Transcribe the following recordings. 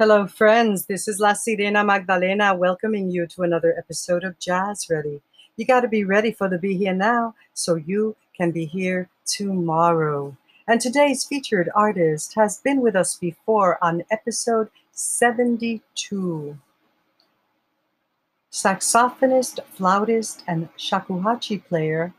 Hello, friends. This is La Sirena Magdalena welcoming you to another episode of Jazz Ready. You got to be ready for the Be Here Now so you can be here tomorrow. And today's featured artist has been with us before on episode 72. Saxophonist, flautist, and shakuhachi player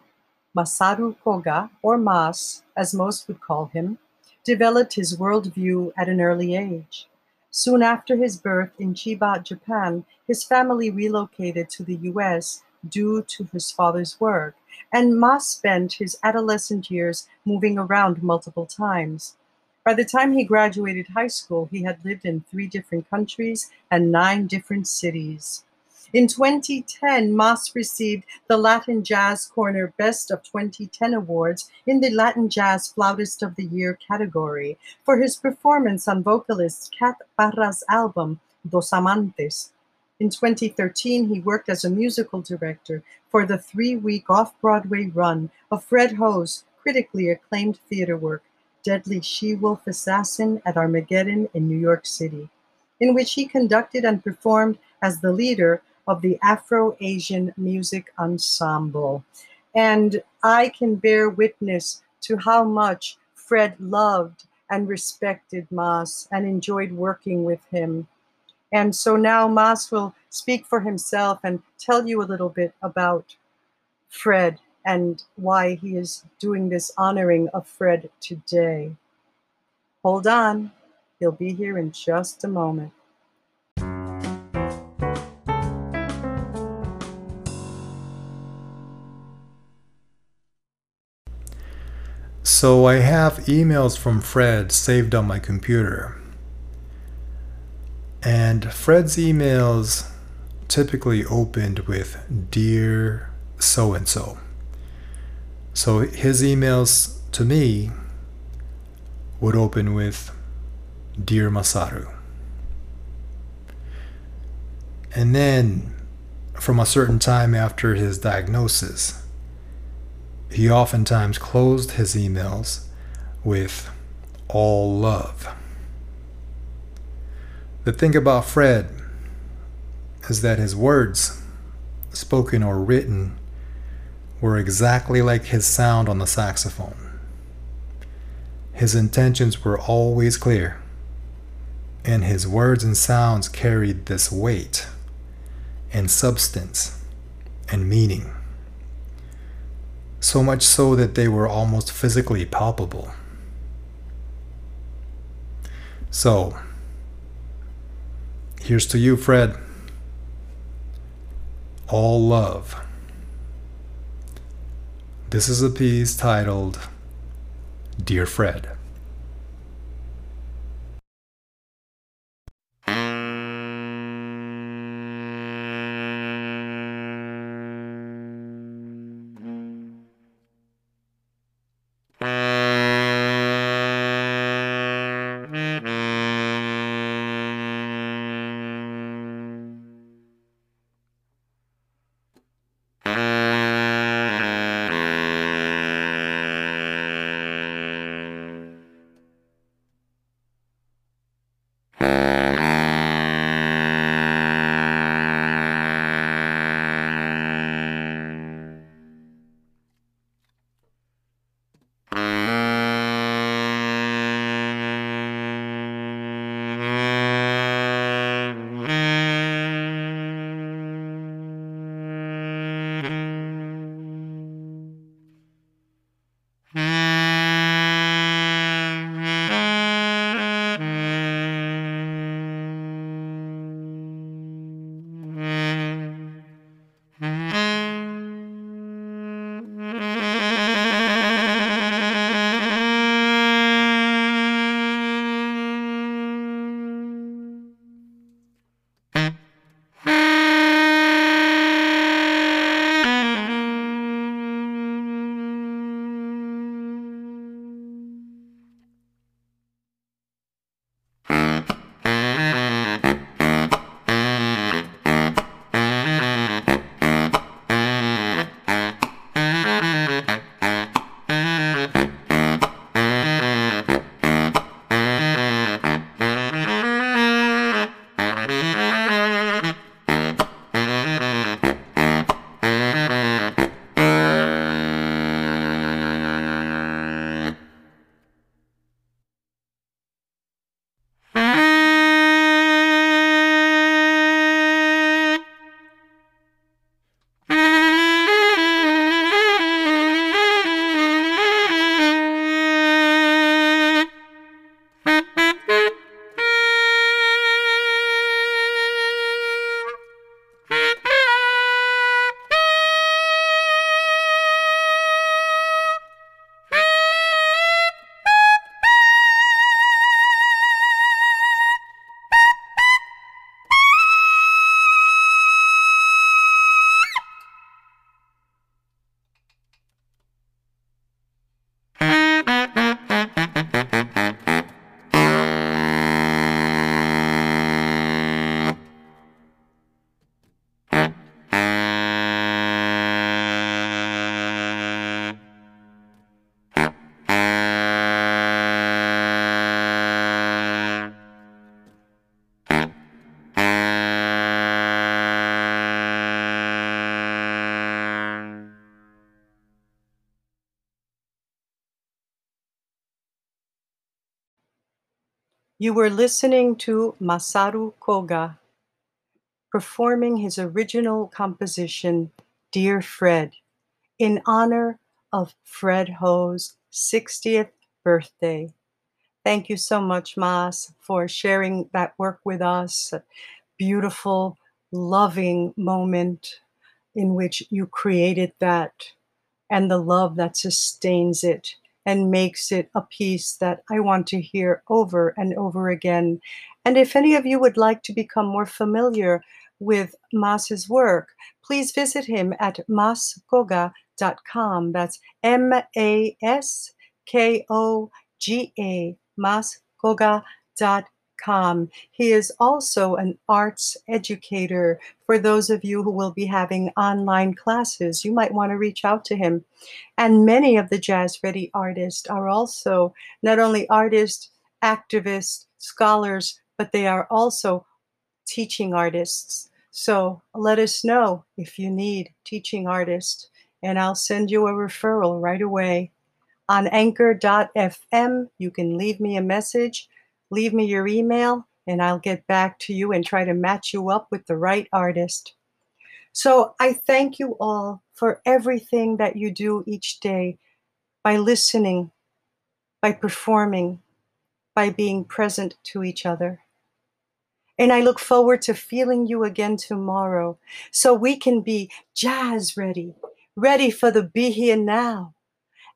Masaru Koga, or Mas, as most would call him, developed his worldview at an early age. Soon after his birth in Chiba, Japan, his family relocated to the US due to his father's work, and Mas spent his adolescent years moving around multiple times. By the time he graduated high school, he had lived in three different countries and nine different cities. In 2010, Mas received the Latin Jazz Corner Best of 2010 Awards in the Latin Jazz Flautist of the Year category for his performance on vocalist Kat Parra's album, Dos Amantes. In 2013, he worked as a musical director for the three week off Broadway run of Fred Ho's critically acclaimed theater work, Deadly She Wolf Assassin at Armageddon in New York City, in which he conducted and performed as the leader of the Afro Asian Music Ensemble. And I can bear witness to how much Fred loved and respected Mas and enjoyed working with him. And so now Mas will speak for himself and tell you a little bit about Fred and why he is doing this honoring of Fred today. Hold on, he'll be here in just a moment. So I have emails from Fred saved on my computer. And Fred's emails typically opened with Dear so and so. So his emails to me would open with Dear Masaru. And then from a certain time after his diagnosis, he oftentimes closed his emails with all love. The thing about Fred is that his words, spoken or written, were exactly like his sound on the saxophone. His intentions were always clear, and his words and sounds carried this weight and substance and meaning so much so that they were almost physically palpable. So, here's to you, Fred. All love. This is a piece titled Dear Fred. You were listening to Masaru Koga performing his original composition, Dear Fred, in honor of Fred Ho's 60th birthday. Thank you so much, Mas, for sharing that work with us. Beautiful, loving moment in which you created that and the love that sustains it and makes it a piece that I want to hear over and over again. And if any of you would like to become more familiar with Mas's work, please visit him at maskoga.com. That's M A S K O G A, He is also an arts educator. For those of you who will be having online classes, you might want to reach out to him. And many of the Jazz Ready artists are also not only artists, activists, scholars, but they are also teaching artists. So let us know if you need teaching artists, and I'll send you a referral right away. On anchor.fm, you can leave me a message, leave me your email, and I'll get back to you and try to match you up with the right artist. So I thank you all for everything that you do each day by listening, by performing, by being present to each other. And I look forward to feeling you again tomorrow so we can be jazz ready, ready for the be here now,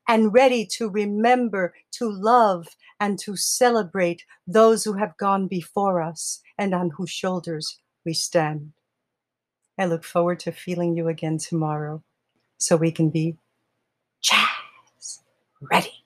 and ready to remember, to love, and to celebrate those who have gone before us and on whose shoulders we stand. I look forward to feeling you again tomorrow so we can be jazz ready.